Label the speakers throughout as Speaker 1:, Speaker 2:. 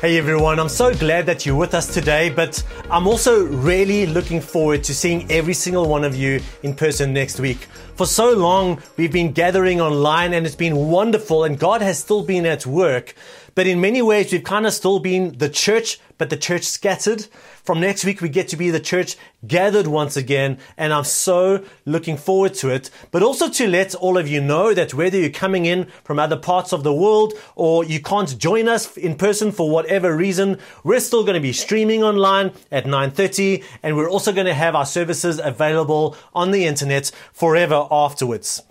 Speaker 1: Hey everyone, I'm so glad that you're with us today, but I'm also really looking forward to seeing every single one of you in person next week. For so long, we've been gathering online and it's been wonderful and God has still been at work. But in many ways, we've kind of still been the church, but the church scattered. From next week, we get to be the church gathered once again, and I'm so looking forward to it. But also to let all of you know that whether you're coming in from other parts of the world or you can't join us in person for whatever reason, we're still going to be streaming online at 9:30, and we're also going to have our services available on the internet forever afterwards.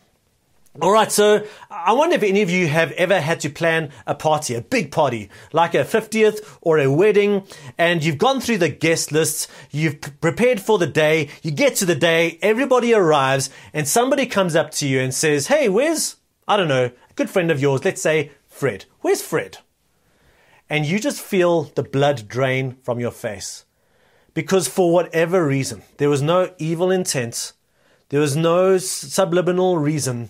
Speaker 1: All right, so I wonder if any of you have ever had to plan a party, a big party, like a 50th or a wedding, and you've gone through the guest lists, you've prepared for the day, you get to the day, everybody arrives, and somebody comes up to you and says, Hey, where's, I don't know, a good friend of yours, let's say Fred. Where's Fred? And you just feel the blood drain from your face. Because for whatever reason, there was no evil intent, there was no subliminal reason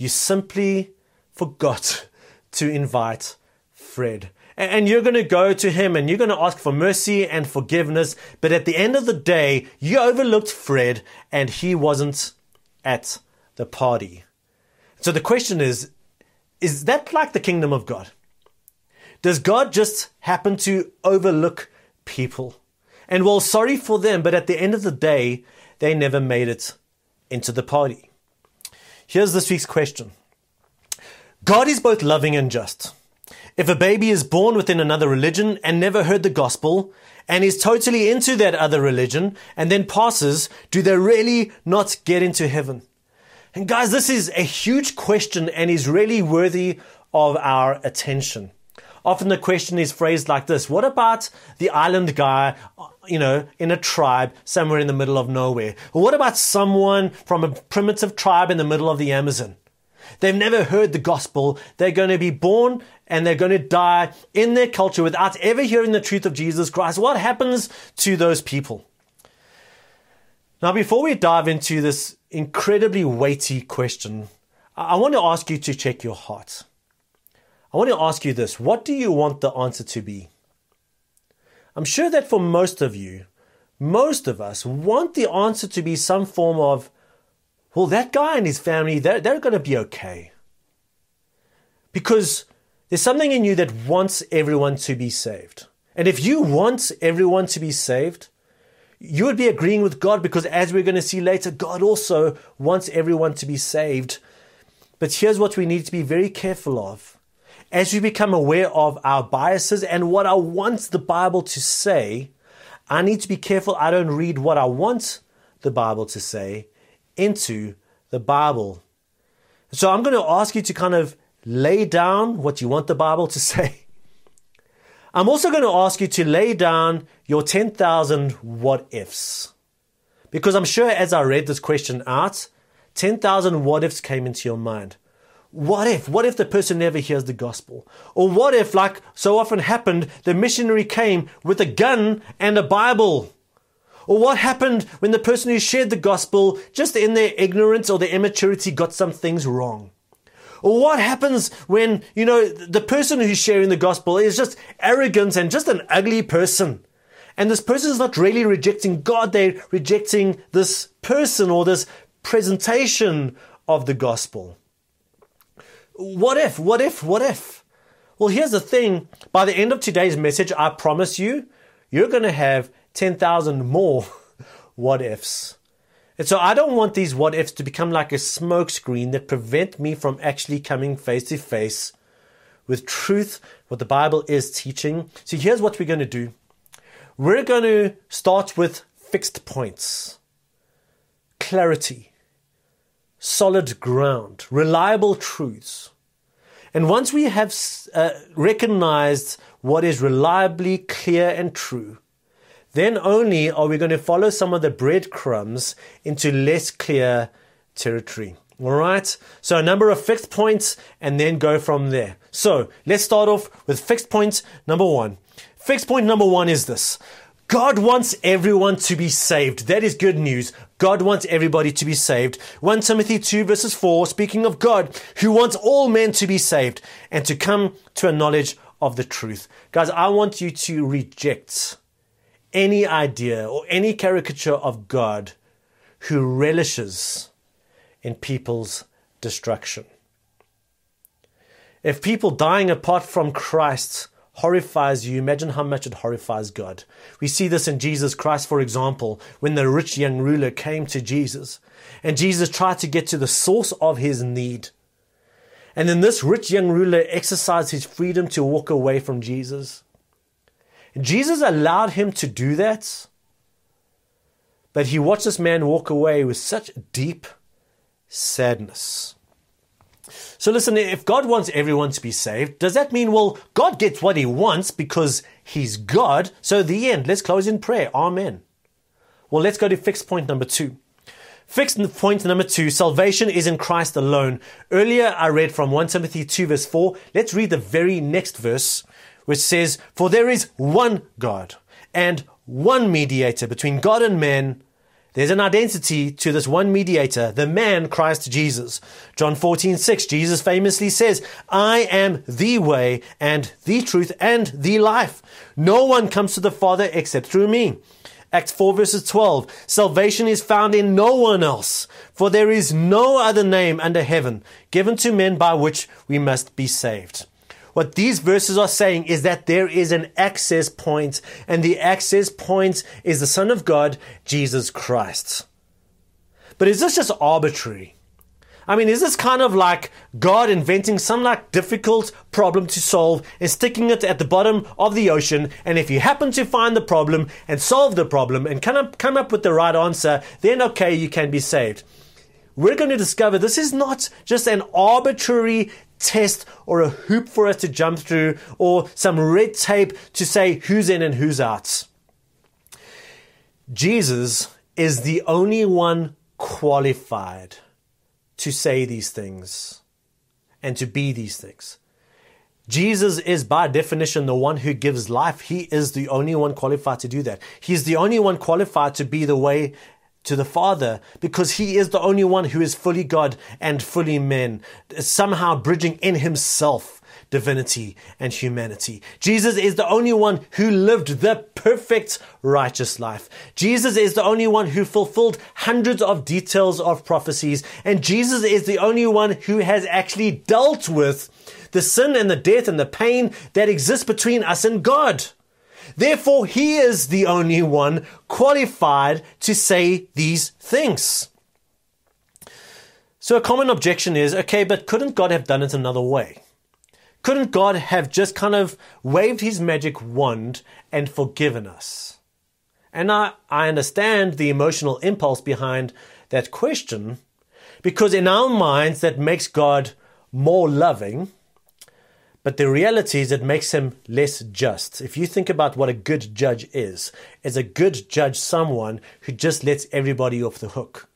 Speaker 1: you simply forgot to invite Fred. And you're going to go to him and you're going to ask for mercy and forgiveness. But at the end of the day, you overlooked Fred and he wasn't at the party. So the question is is that like the kingdom of God? Does God just happen to overlook people? And well, sorry for them, but at the end of the day, they never made it into the party. Here's this week's question God is both loving and just. If a baby is born within another religion and never heard the gospel and is totally into that other religion and then passes, do they really not get into heaven? And guys, this is a huge question and is really worthy of our attention. Often the question is phrased like this What about the island guy, you know, in a tribe somewhere in the middle of nowhere? Or what about someone from a primitive tribe in the middle of the Amazon? They've never heard the gospel. They're going to be born and they're going to die in their culture without ever hearing the truth of Jesus Christ. What happens to those people? Now, before we dive into this incredibly weighty question, I want to ask you to check your heart. I want to ask you this what do you want the answer to be? I'm sure that for most of you, most of us want the answer to be some form of, well, that guy and his family, they're, they're going to be okay. Because there's something in you that wants everyone to be saved. And if you want everyone to be saved, you would be agreeing with God because, as we're going to see later, God also wants everyone to be saved. But here's what we need to be very careful of as we become aware of our biases and what I want the Bible to say, I need to be careful I don't read what I want the Bible to say into the Bible. So I'm going to ask you to kind of lay down what you want the Bible to say. I'm also going to ask you to lay down your 10,000 what ifs. Because I'm sure as I read this question out, 10,000 what ifs came into your mind what if? What if the person never hears the gospel? Or what if, like so often happened, the missionary came with a gun and a Bible? Or what happened when the person who shared the gospel, just in their ignorance or their immaturity, got some things wrong? Or what happens when, you know, the person who's sharing the gospel is just arrogant and just an ugly person? And this person is not really rejecting God, they're rejecting this person or this presentation of the gospel. What if? What if? What if? Well, here's the thing. By the end of today's message, I promise you, you're going to have 10,000 more what ifs. And so I don't want these what ifs to become like a smokescreen that prevent me from actually coming face to face with truth, what the Bible is teaching. So here's what we're going to do. We're going to start with fixed points, clarity, solid ground, reliable truths. And once we have uh, recognized what is reliably clear and true, then only are we going to follow some of the breadcrumbs into less clear territory. All right. So a number of fixed points and then go from there. So let's start off with fixed point number one. Fixed point number one is this. God wants everyone to be saved. That is good news. God wants everybody to be saved. 1 Timothy 2 verses 4, speaking of God, who wants all men to be saved and to come to a knowledge of the truth. Guys, I want you to reject any idea or any caricature of God who relishes in people's destruction. If people dying apart from Christ horrifies you, imagine how much it horrifies God. We see this in Jesus Christ, for example, when the rich young ruler came to Jesus and Jesus tried to get to the source of his need. And then this rich young ruler exercised his freedom to walk away from Jesus. Jesus allowed him to do that, but he watched this man walk away with such deep sadness. So listen, if God wants everyone to be saved, does that mean, well, God gets what he wants because he's God? So the end, let's close in prayer. Amen. Well, let's go to fixed point number two. Fixed point number two, salvation is in Christ alone. Earlier I read from 1 Timothy 2 verse 4. Let's read the very next verse, which says, For there is one God and one mediator between God and man, there's an identity to this one mediator, the man Christ Jesus. John 14, 6, Jesus famously says, I am the way and the truth and the life. No one comes to the Father except through me. Acts 4 verses 12. Salvation is found in no one else, for there is no other name under heaven given to men by which we must be saved. What these verses are saying is that there is an access point, and the access point is the Son of God, Jesus Christ. But is this just arbitrary? I mean, is this kind of like God inventing some like difficult problem to solve and sticking it at the bottom of the ocean? And if you happen to find the problem and solve the problem and come up, come up with the right answer, then okay, you can be saved. We're going to discover this is not just an arbitrary test or a hoop for us to jump through or some red tape to say who's in and who's out. Jesus is the only one qualified to say these things and to be these things. Jesus is by definition the one who gives life. He is the only one qualified to do that. He's the only one qualified to be the way to the Father because he is the only one who is fully God and fully man, somehow bridging in himself divinity and humanity. Jesus is the only one who lived the perfect righteous life. Jesus is the only one who fulfilled hundreds of details of prophecies. And Jesus is the only one who has actually dealt with the sin and the death and the pain that exists between us and God. Therefore, he is the only one qualified to say these things. So a common objection is, okay, but couldn't God have done it another way? Couldn't God have just kind of waved his magic wand and forgiven us? And I, I understand the emotional impulse behind that question because in our minds that makes God more loving but the reality is it makes him less just. If you think about what a good judge is, is a good judge someone who just lets everybody off the hook.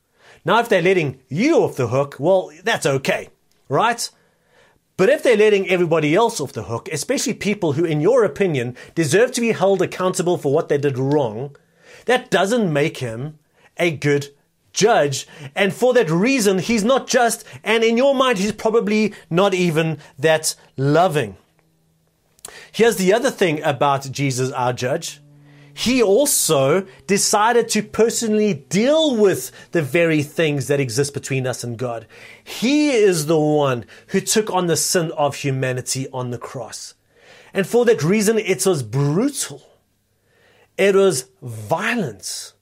Speaker 1: Now, if they're letting you off the hook, well, that's okay, right? But if they're letting everybody else off the hook, especially people who, in your opinion, deserve to be held accountable for what they did wrong, that doesn't make him a good judge. And for that reason, he's not just, and in your mind, he's probably not even that loving. Here's the other thing about Jesus, our judge. He also decided to personally deal with the very things that exist between us and God. He is the one who took on the sin of humanity on the cross. And for that reason, it was brutal. It was violence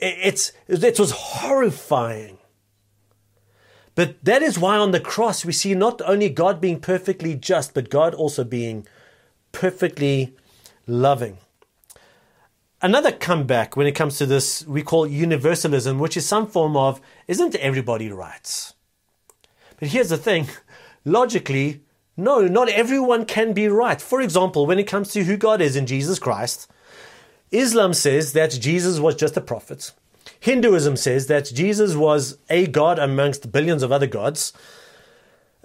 Speaker 1: it's, it was horrifying. But that is why on the cross we see not only God being perfectly just, but God also being perfectly loving. Another comeback when it comes to this we call universalism, which is some form of isn't everybody right? But here's the thing logically, no, not everyone can be right. For example, when it comes to who God is in Jesus Christ, Islam says that Jesus was just a prophet. Hinduism says that Jesus was a god amongst billions of other gods.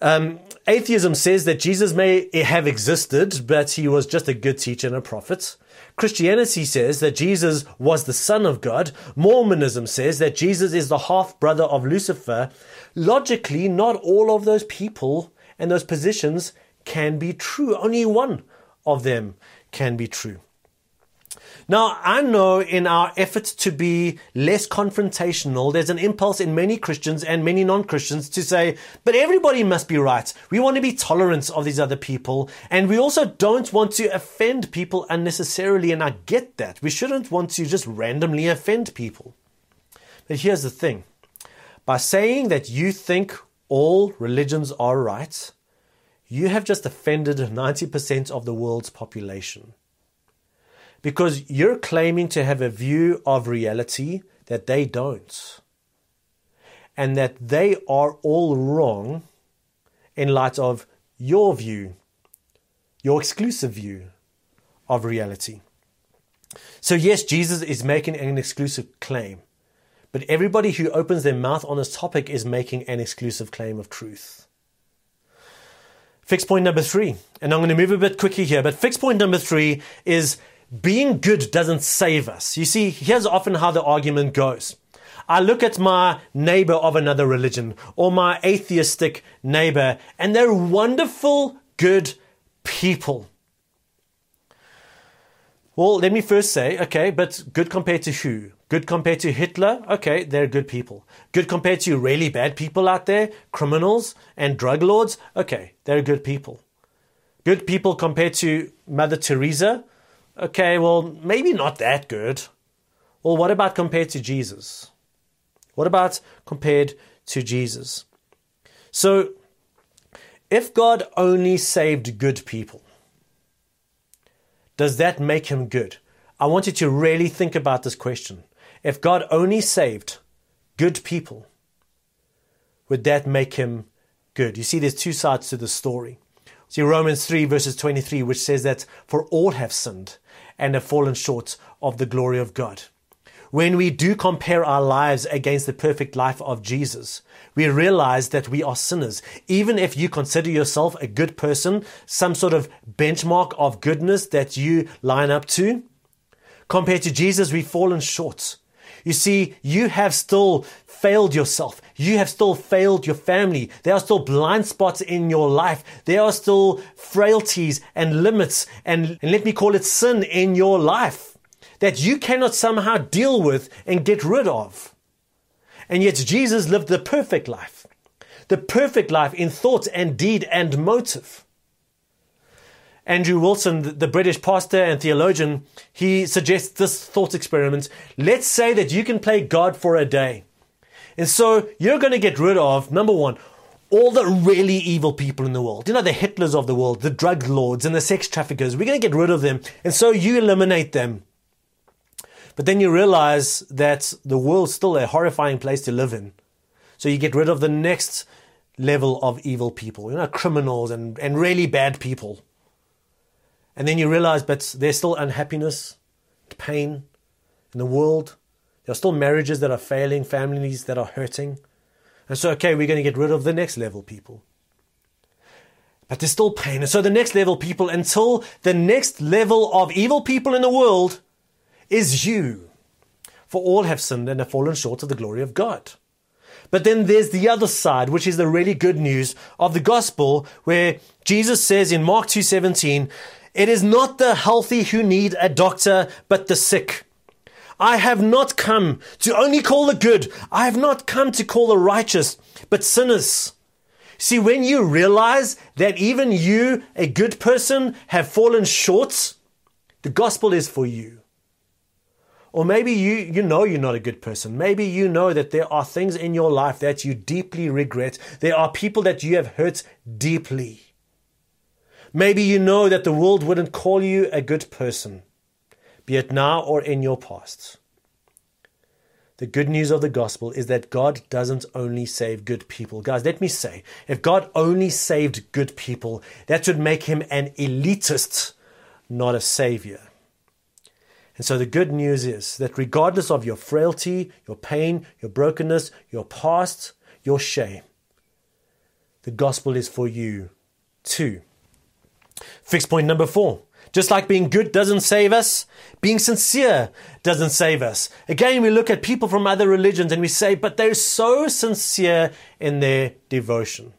Speaker 1: Um, atheism says that Jesus may have existed, but he was just a good teacher and a prophet. Christianity says that Jesus was the Son of God. Mormonism says that Jesus is the half brother of Lucifer. Logically, not all of those people and those positions can be true. Only one of them can be true. Now, I know in our efforts to be less confrontational, there's an impulse in many Christians and many non-Christians to say, but everybody must be right. We want to be tolerant of these other people. And we also don't want to offend people unnecessarily. And I get that. We shouldn't want to just randomly offend people. But here's the thing. By saying that you think all religions are right, you have just offended 90% of the world's population because you're claiming to have a view of reality that they don't. And that they are all wrong in light of your view, your exclusive view of reality. So, yes, Jesus is making an exclusive claim, but everybody who opens their mouth on this topic is making an exclusive claim of truth. Fixed point number three, and I'm going to move a bit quickly here, but fixed point number three is being good doesn't save us. You see, here's often how the argument goes. I look at my neighbor of another religion or my atheistic neighbor, and they're wonderful, good people. Well, let me first say, okay, but good compared to who? Good compared to Hitler? Okay, they're good people. Good compared to really bad people out there, criminals and drug lords? Okay, they're good people. Good people compared to Mother Teresa? Okay, well, maybe not that good. Well, what about compared to Jesus? What about compared to Jesus? So, if God only saved good people, does that make him good? I want you to really think about this question. If God only saved good people, would that make him good? You see, there's two sides to the story. See Romans 3 verses 23, which says that for all have sinned and have fallen short of the glory of God. When we do compare our lives against the perfect life of Jesus, we realize that we are sinners. Even if you consider yourself a good person, some sort of benchmark of goodness that you line up to, compared to Jesus, we've fallen short. You see, you have still failed yourself. You have still failed your family. There are still blind spots in your life. There are still frailties and limits and, and let me call it sin in your life that you cannot somehow deal with and get rid of. And yet Jesus lived the perfect life. The perfect life in thought and deed and motive. Andrew Wilson, the British pastor and theologian, he suggests this thought experiment. Let's say that you can play God for a day. And so you're going to get rid of, number one, all the really evil people in the world. You know, the Hitlers of the world, the drug lords and the sex traffickers. We're going to get rid of them. And so you eliminate them. But then you realize that the world's still a horrifying place to live in. So you get rid of the next level of evil people, you know, criminals and, and really bad people. And then you realize, but there's still unhappiness, pain in the world. There are still marriages that are failing, families that are hurting. And so, okay, we're going to get rid of the next level people. But there's still pain. And so the next level people, until the next level of evil people in the world is you. For all have sinned and have fallen short of the glory of God. But then there's the other side, which is the really good news of the gospel, where Jesus says in Mark 2:17, it is not the healthy who need a doctor, but the sick. I have not come to only call the good. I have not come to call the righteous, but sinners. See, when you realize that even you, a good person, have fallen short, the gospel is for you. Or maybe you, you know you're not a good person. Maybe you know that there are things in your life that you deeply regret. There are people that you have hurt deeply. Maybe you know that the world wouldn't call you a good person, be it now or in your past. The good news of the gospel is that God doesn't only save good people. Guys, let me say, if God only saved good people, that would make him an elitist, not a savior. And so the good news is that regardless of your frailty, your pain, your brokenness, your past, your shame, the gospel is for you too. Fixed point number four. Just like being good doesn't save us, being sincere doesn't save us. Again, we look at people from other religions and we say, but they're so sincere in their devotion.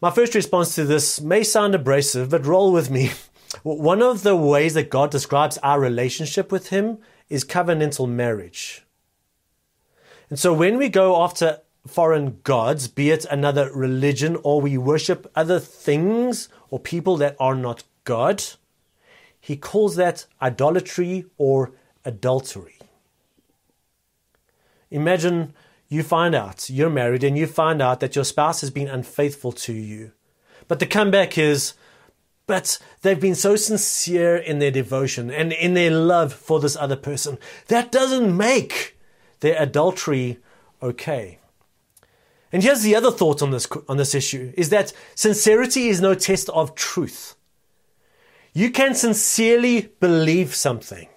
Speaker 1: My first response to this may sound abrasive, but roll with me. One of the ways that God describes our relationship with Him is covenantal marriage. And so when we go after foreign gods, be it another religion, or we worship other things or people that are not God, he calls that idolatry or adultery. Imagine you find out you're married and you find out that your spouse has been unfaithful to you. But the comeback is, but they've been so sincere in their devotion and in their love for this other person. That doesn't make their adultery okay. And here's the other thought on this, on this issue is that sincerity is no test of truth. You can sincerely believe something.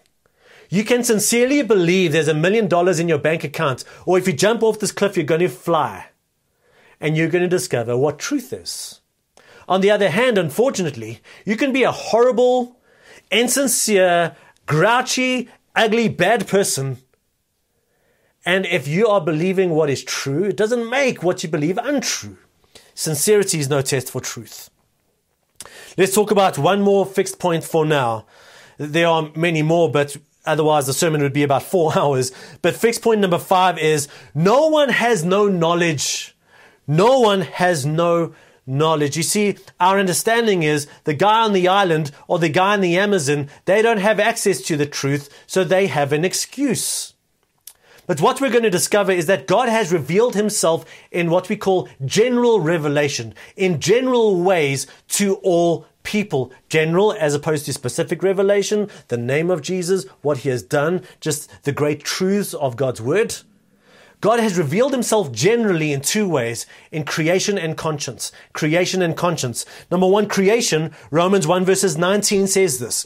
Speaker 1: You can sincerely believe there's a million dollars in your bank account, or if you jump off this cliff, you're going to fly. And you're going to discover what truth is. On the other hand, unfortunately, you can be a horrible, insincere, grouchy, ugly, bad person and if you are believing what is true, it doesn't make what you believe untrue. Sincerity is no test for truth. Let's talk about one more fixed point for now. There are many more, but otherwise the sermon would be about four hours. But fixed point number five is no one has no knowledge. No one has no knowledge. You see, our understanding is the guy on the island or the guy in the Amazon, they don't have access to the truth, so they have an excuse. But what we're going to discover is that God has revealed himself in what we call general revelation, in general ways to all people. General as opposed to specific revelation, the name of Jesus, what he has done, just the great truths of God's word. God has revealed himself generally in two ways in creation and conscience. Creation and conscience. Number one, creation. Romans 1 verses 19 says this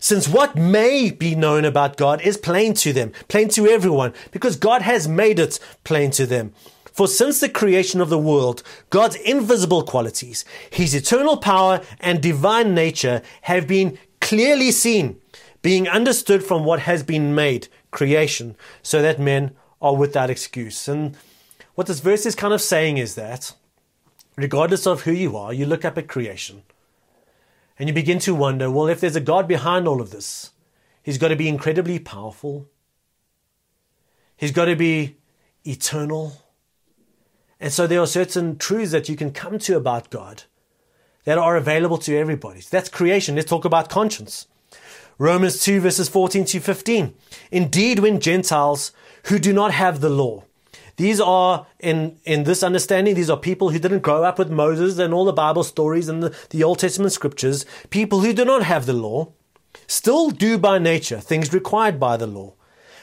Speaker 1: since what may be known about God is plain to them, plain to everyone, because God has made it plain to them. For since the creation of the world, God's invisible qualities, his eternal power and divine nature have been clearly seen, being understood from what has been made, creation, so that men are without excuse. And what this verse is kind of saying is that, regardless of who you are, you look up at creation and you begin to wonder well, if there's a God behind all of this, He's got to be incredibly powerful, He's got to be eternal. And so there are certain truths that you can come to about God that are available to everybody. That's creation. Let's talk about conscience. Romans 2 verses 14 to 15. Indeed, when Gentiles who do not have the law, these are, in, in this understanding, these are people who didn't grow up with Moses and all the Bible stories and the, the Old Testament scriptures, people who do not have the law, still do by nature things required by the law.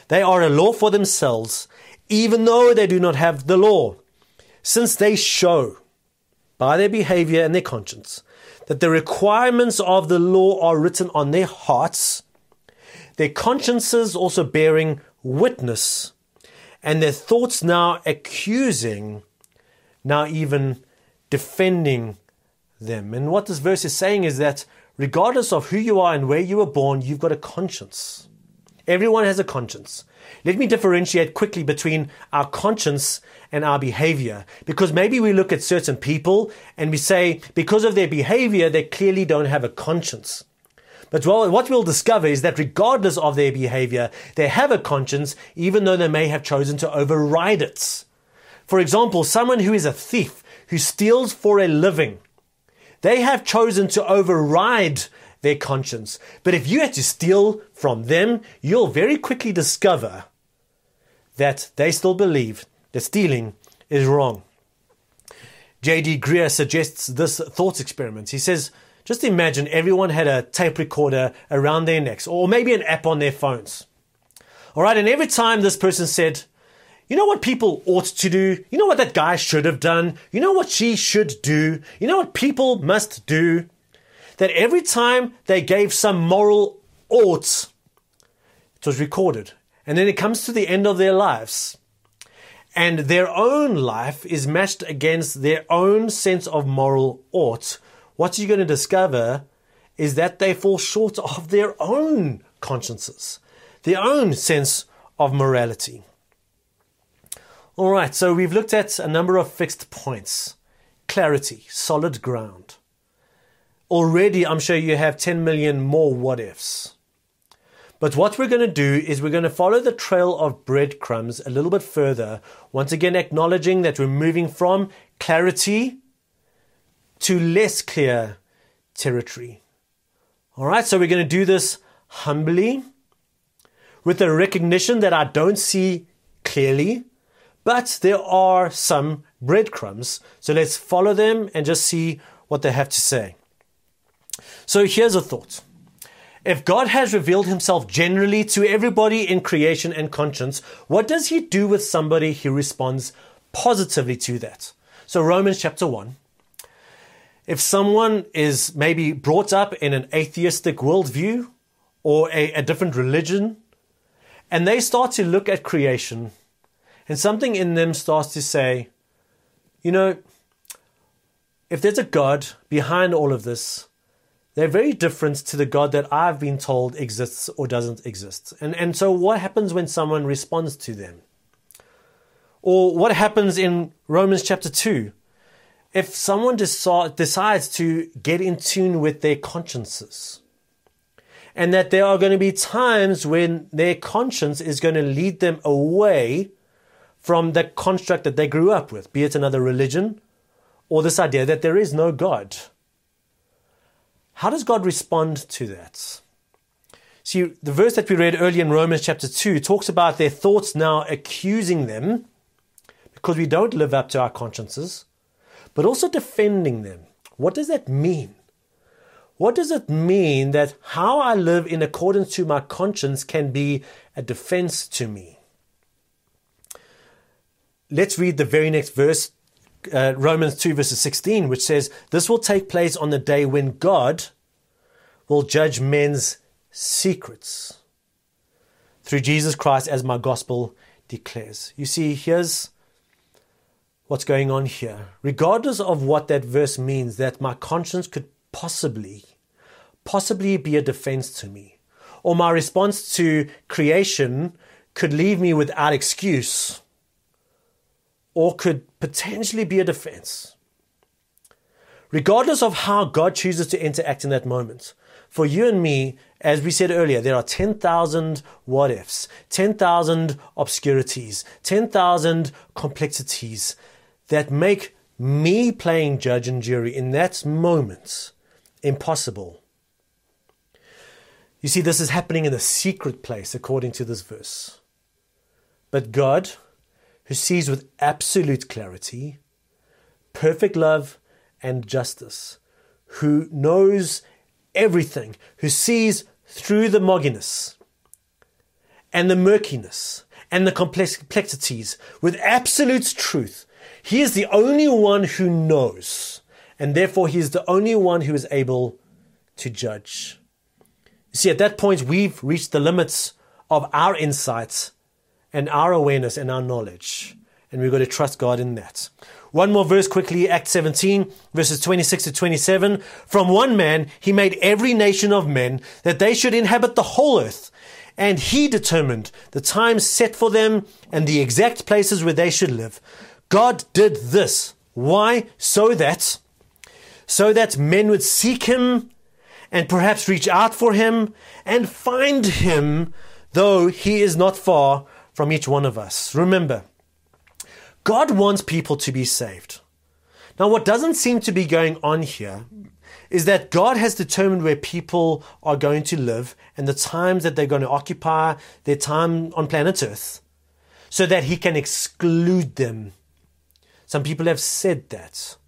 Speaker 1: They are a law for themselves, even though they do not have the law, since they show by their behavior and their conscience that the requirements of the law are written on their hearts, their consciences also bearing witness and their thoughts now accusing, now even defending them. And what this verse is saying is that regardless of who you are and where you were born, you've got a conscience. Everyone has a conscience. Let me differentiate quickly between our conscience and our behavior. Because maybe we look at certain people and we say, because of their behavior, they clearly don't have a conscience. But what we'll discover is that regardless of their behavior, they have a conscience, even though they may have chosen to override it. For example, someone who is a thief, who steals for a living, they have chosen to override their conscience. But if you had to steal from them, you'll very quickly discover that they still believe that stealing is wrong. J.D. Greear suggests this thought experiment. He says, just imagine everyone had a tape recorder around their necks or maybe an app on their phones. All right, and every time this person said, you know what people ought to do? You know what that guy should have done? You know what she should do? You know what people must do? That every time they gave some moral ought, it was recorded. And then it comes to the end of their lives. And their own life is matched against their own sense of moral ought what you're going to discover is that they fall short of their own consciences, their own sense of morality. All right, so we've looked at a number of fixed points. clarity, solid ground. Already, I'm sure you have 10 million more what ifs. But what we're going to do is we're going to follow the trail of breadcrumbs a little bit further, once again acknowledging that we're moving from clarity to less clear territory. All right, so we're going to do this humbly with the recognition that I don't see clearly, but there are some breadcrumbs. So let's follow them and just see what they have to say. So here's a thought. If God has revealed himself generally to everybody in creation and conscience, what does he do with somebody who responds positively to that? So, Romans chapter 1. If someone is maybe brought up in an atheistic worldview or a, a different religion, and they start to look at creation, and something in them starts to say, you know, if there's a God behind all of this, they're very different to the God that I've been told exists or doesn't exist. And, and so, what happens when someone responds to them? Or what happens in Romans chapter 2? If someone deci- decides to get in tune with their consciences, and that there are going to be times when their conscience is going to lead them away from the construct that they grew up with, be it another religion or this idea that there is no God. How does God respond to that? See, the verse that we read earlier in Romans chapter 2 talks about their thoughts now accusing them because we don't live up to our consciences, but also defending them. What does that mean? What does it mean that how I live in accordance to my conscience can be a defense to me? Let's read the very next verse, uh, Romans 2, verses 16, which says, This will take place on the day when God will judge men's secrets through Jesus Christ, as my gospel declares. You see, here's what's going on here. Regardless of what that verse means, that my conscience could possibly, possibly be a defense to me, or my response to creation could leave me without excuse or could potentially be a defense. Regardless of how God chooses to interact in that moment, for you and me, as we said earlier, there are 10,000 what ifs, 10,000 obscurities, 10,000 complexities that make me playing judge and jury in that moment impossible. You see, this is happening in a secret place, according to this verse. But God, who sees with absolute clarity, perfect love, and justice, who knows everything, who sees through the mogginess and the murkiness and the complexities with absolute truth. He is the only one who knows, and therefore he is the only one who is able to judge. You see, at that point, we've reached the limits of our insights and our awareness and our knowledge. And we've got to trust God in that. One more verse quickly, Acts 17, verses 26 to 27. From one man, he made every nation of men that they should inhabit the whole earth. And he determined the times set for them and the exact places where they should live. God did this. Why? So that, so that men would seek him and perhaps reach out for him and find him, though he is not far from each one of us. Remember, God wants people to be saved. Now, what doesn't seem to be going on here is that God has determined where people are going to live and the times that they're going to occupy their time on planet Earth so that He can exclude them. Some people have said that.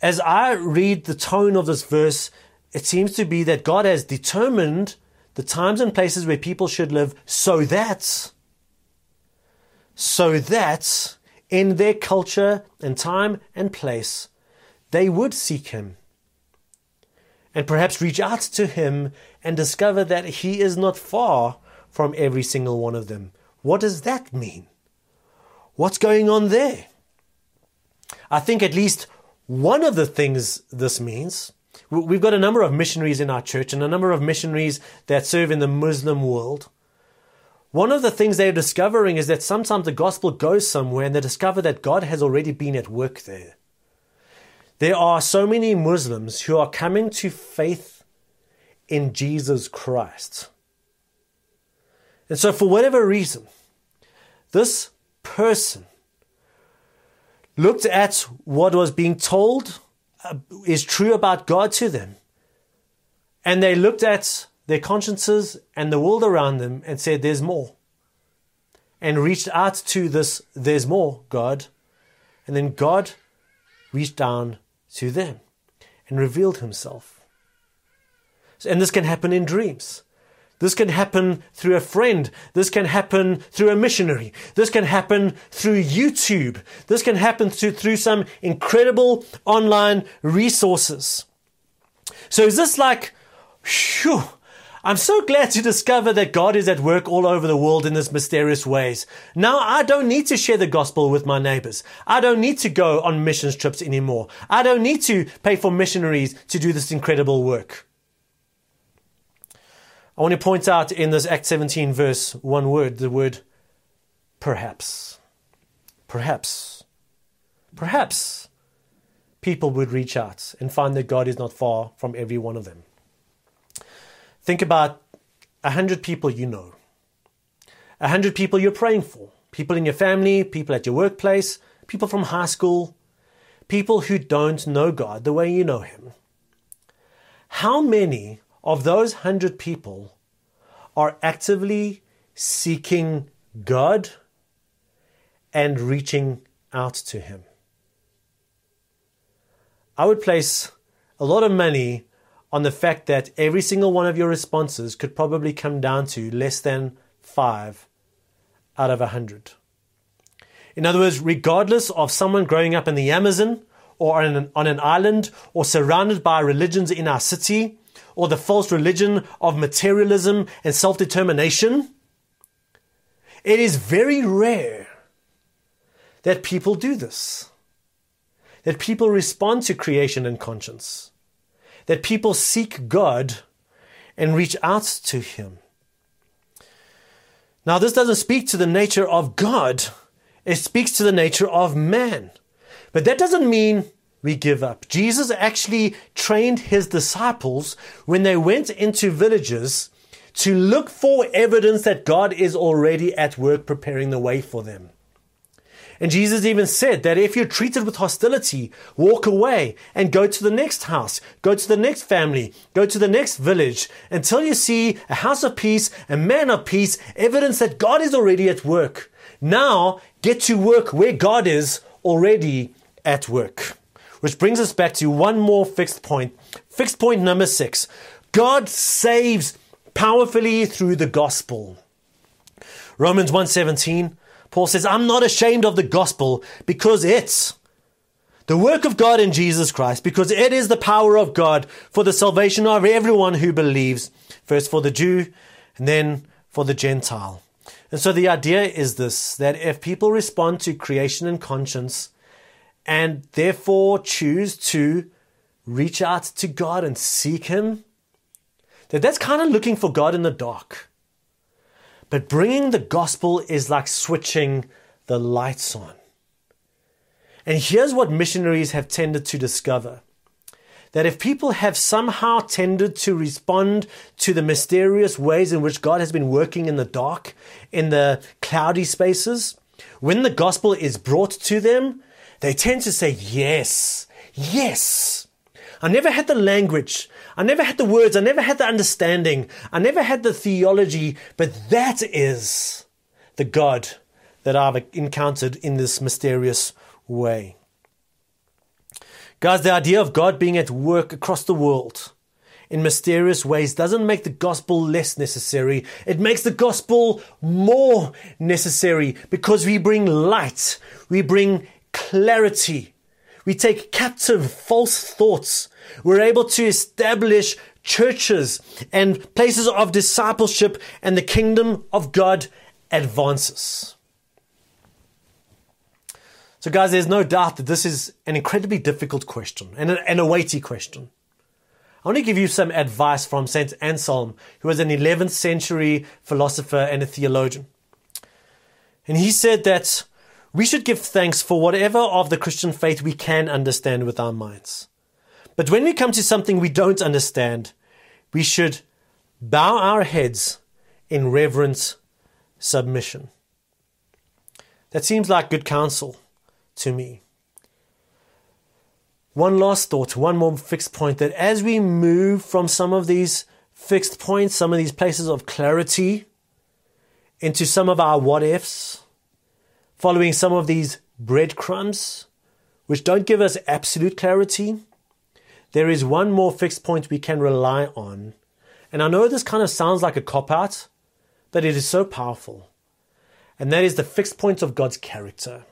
Speaker 1: As I read the tone of this verse, it seems to be that God has determined the times and places where people should live so that so that in their culture and time and place, they would seek him and perhaps reach out to him and discover that he is not far from every single one of them. What does that mean? What's going on there? I think at least one of the things this means, we've got a number of missionaries in our church and a number of missionaries that serve in the Muslim world. One of the things they're discovering is that sometimes the gospel goes somewhere and they discover that God has already been at work there. there are so many Muslims who are coming to faith in Jesus Christ. And so, for whatever reason, this person looked at what was being told uh, is true about God to them. And they looked at their consciences and the world around them and said, There's more. And reached out to this, There's more, God. And then God reached down to them and revealed himself. And this can happen in dreams. This can happen through a friend. This can happen through a missionary. This can happen through YouTube. This can happen through, through some incredible online resources. So is this like, phew, I'm so glad to discover that God is at work all over the world in this mysterious ways. Now I don't need to share the gospel with my neighbors. I don't need to go on missions trips anymore. I don't need to pay for missionaries to do this incredible work. I want to point out in this Act 17 verse one word, the word perhaps. Perhaps. Perhaps people would reach out and find that God is not far from every one of them. Think about a hundred people you know, a hundred people you're praying for, people in your family, people at your workplace, people from high school, people who don't know God the way you know Him. How many of those hundred people are actively seeking God and reaching out to Him. I would place a lot of money on the fact that every single one of your responses could probably come down to less than five out of a hundred. In other words, regardless of someone growing up in the Amazon or on an, on an island or surrounded by religions in our city, or the false religion of materialism and self determination, it is very rare that people do this. That people respond to creation and conscience. That people seek God and reach out to Him. Now, this doesn't speak to the nature of God, it speaks to the nature of man. But that doesn't mean we give up. Jesus actually trained his disciples when they went into villages to look for evidence that God is already at work preparing the way for them. And Jesus even said that if you're treated with hostility, walk away and go to the next house, go to the next family, go to the next village until you see a house of peace, a man of peace, evidence that God is already at work. Now get to work where God is already at work. Which brings us back to one more fixed point. Fixed point number six God saves powerfully through the gospel. Romans 1:17 Paul says I'm not ashamed of the gospel because it's the work of God in Jesus Christ because it is the power of God for the salvation of everyone who believes first for the Jew and then for the Gentile. And so the idea is this that if people respond to creation and conscience and therefore choose to reach out to God and seek Him, that that's kind of looking for God in the dark. But bringing the gospel is like switching the lights on. And here's what missionaries have tended to discover that if people have somehow tended to respond to the mysterious ways in which God has been working in the dark, in the cloudy spaces, when the gospel is brought to them, they tend to say, Yes, yes. I never had the language. I never had the words. I never had the understanding. I never had the theology, but that is the God that I've encountered in this mysterious way. Guys, the idea of God being at work across the world in mysterious ways doesn't make the gospel less necessary. It makes the gospel more necessary because we bring light, we bring clarity. We take captive false thoughts. We're able to establish churches and places of discipleship, and the kingdom of God advances. So, guys, there's no doubt that this is an incredibly difficult question and a, and a weighty question. I want to give you some advice from St. Anselm, who was an 11th century philosopher and a theologian. And he said that We should give thanks for whatever of the Christian faith we can understand with our minds. But when we come to something we don't understand, we should bow our heads in reverent submission. That seems like good counsel to me. One last thought, one more fixed point that as we move from some of these fixed points, some of these places of clarity, into some of our what ifs, following some of these breadcrumbs, which don't give us absolute clarity, there is one more fixed point we can rely on. And I know this kind of sounds like a cop out, but it is so powerful. And that is the fixed point of God's character.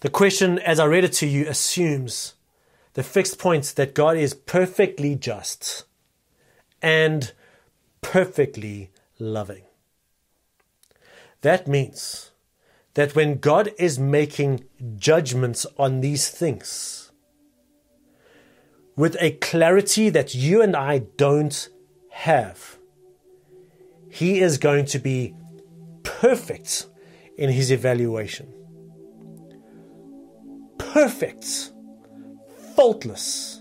Speaker 1: The question, as I read it to you, assumes the fixed points that God is perfectly just and perfectly loving. That means that when God is making judgments on these things with a clarity that you and I don't have, He is going to be perfect in His evaluation perfect, faultless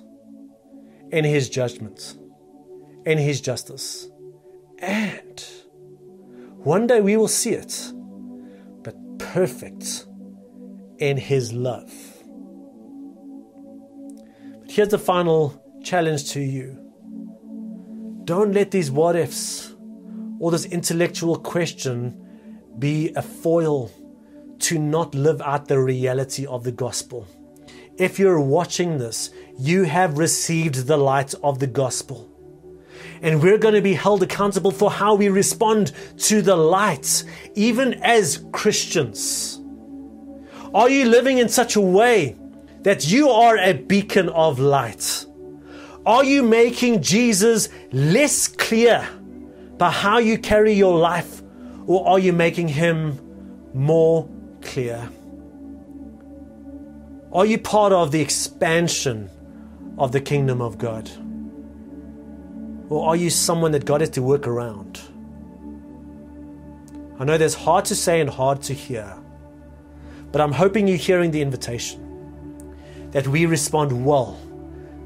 Speaker 1: in his judgment, in his justice. And one day we will see it, perfect in his love. But here's the final challenge to you don't let these what ifs or this intellectual question be a foil to not live out the reality of the gospel. If you're watching this, you have received the light of the gospel. And we're going to be held accountable for how we respond to the light, even as Christians. Are you living in such a way that you are a beacon of light? Are you making Jesus less clear by how you carry your life, or are you making him more clear? Are you part of the expansion of the kingdom of God? Or are you someone that God has to work around? I know that's hard to say and hard to hear, but I'm hoping you're hearing the invitation that we respond well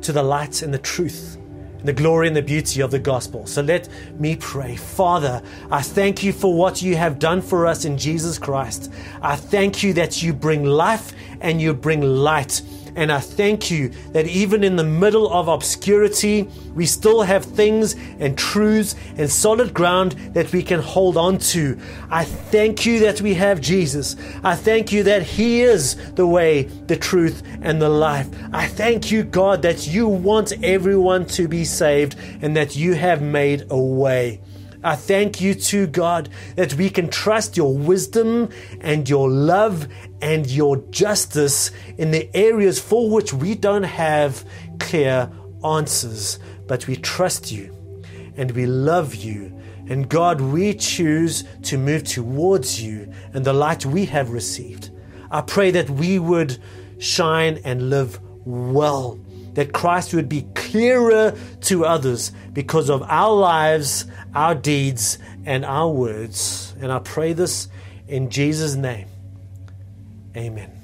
Speaker 1: to the light and the truth and the glory and the beauty of the gospel. So let me pray. Father, I thank you for what you have done for us in Jesus Christ. I thank you that you bring life and you bring light. And I thank you that even in the middle of obscurity, we still have things and truths and solid ground that we can hold on to. I thank you that we have Jesus. I thank you that He is the way, the truth, and the life. I thank you, God, that you want everyone to be saved and that you have made a way. I thank you to God that we can trust your wisdom and your love and your justice in the areas for which we don't have clear answers, but we trust you and we love you. And God, we choose to move towards you and the light we have received. I pray that we would shine and live well, that Christ would be clearer to others because of our lives, our deeds, and our words. And I pray this in Jesus' name. Amen.